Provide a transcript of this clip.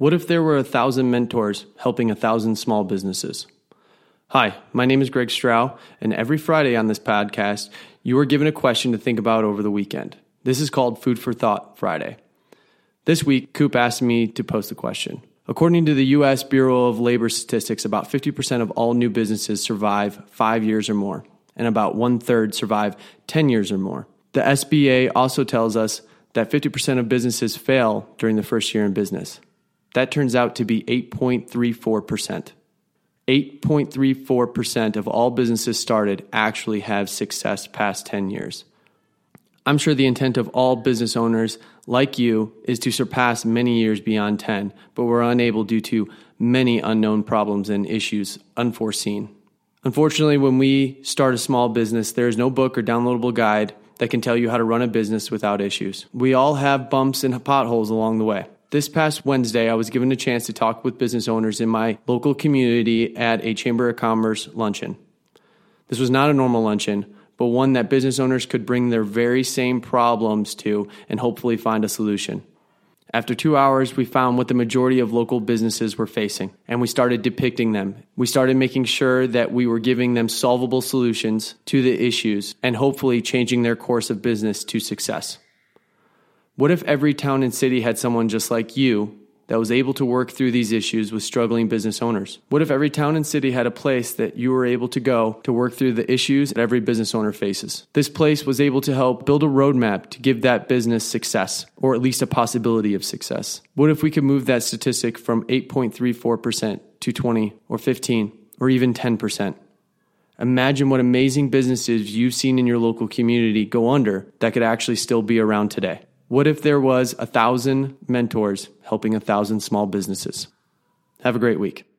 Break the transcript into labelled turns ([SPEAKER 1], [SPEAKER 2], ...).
[SPEAKER 1] What if there were a thousand mentors helping a thousand small businesses? Hi, my name is Greg Strow, and every Friday on this podcast, you are given a question to think about over the weekend. This is called Food for Thought Friday. This week, Coop asked me to post a question. According to the U.S. Bureau of Labor Statistics, about 50% of all new businesses survive five years or more, and about one third survive 10 years or more. The SBA also tells us that 50% of businesses fail during the first year in business. That turns out to be 8.34%. 8.34% of all businesses started actually have success past 10 years. I'm sure the intent of all business owners like you is to surpass many years beyond 10, but we're unable due to many unknown problems and issues unforeseen. Unfortunately, when we start a small business, there is no book or downloadable guide that can tell you how to run a business without issues. We all have bumps and potholes along the way. This past Wednesday, I was given a chance to talk with business owners in my local community at a Chamber of Commerce luncheon. This was not a normal luncheon, but one that business owners could bring their very same problems to and hopefully find a solution. After two hours, we found what the majority of local businesses were facing, and we started depicting them. We started making sure that we were giving them solvable solutions to the issues and hopefully changing their course of business to success. What if every town and city had someone just like you that was able to work through these issues with struggling business owners? What if every town and city had a place that you were able to go to work through the issues that every business owner faces? This place was able to help build a roadmap to give that business success, or at least a possibility of success. What if we could move that statistic from 8.34% to 20 or 15 or even 10%? Imagine what amazing businesses you've seen in your local community go under that could actually still be around today. What if there was a thousand mentors helping a thousand small businesses? Have a great week.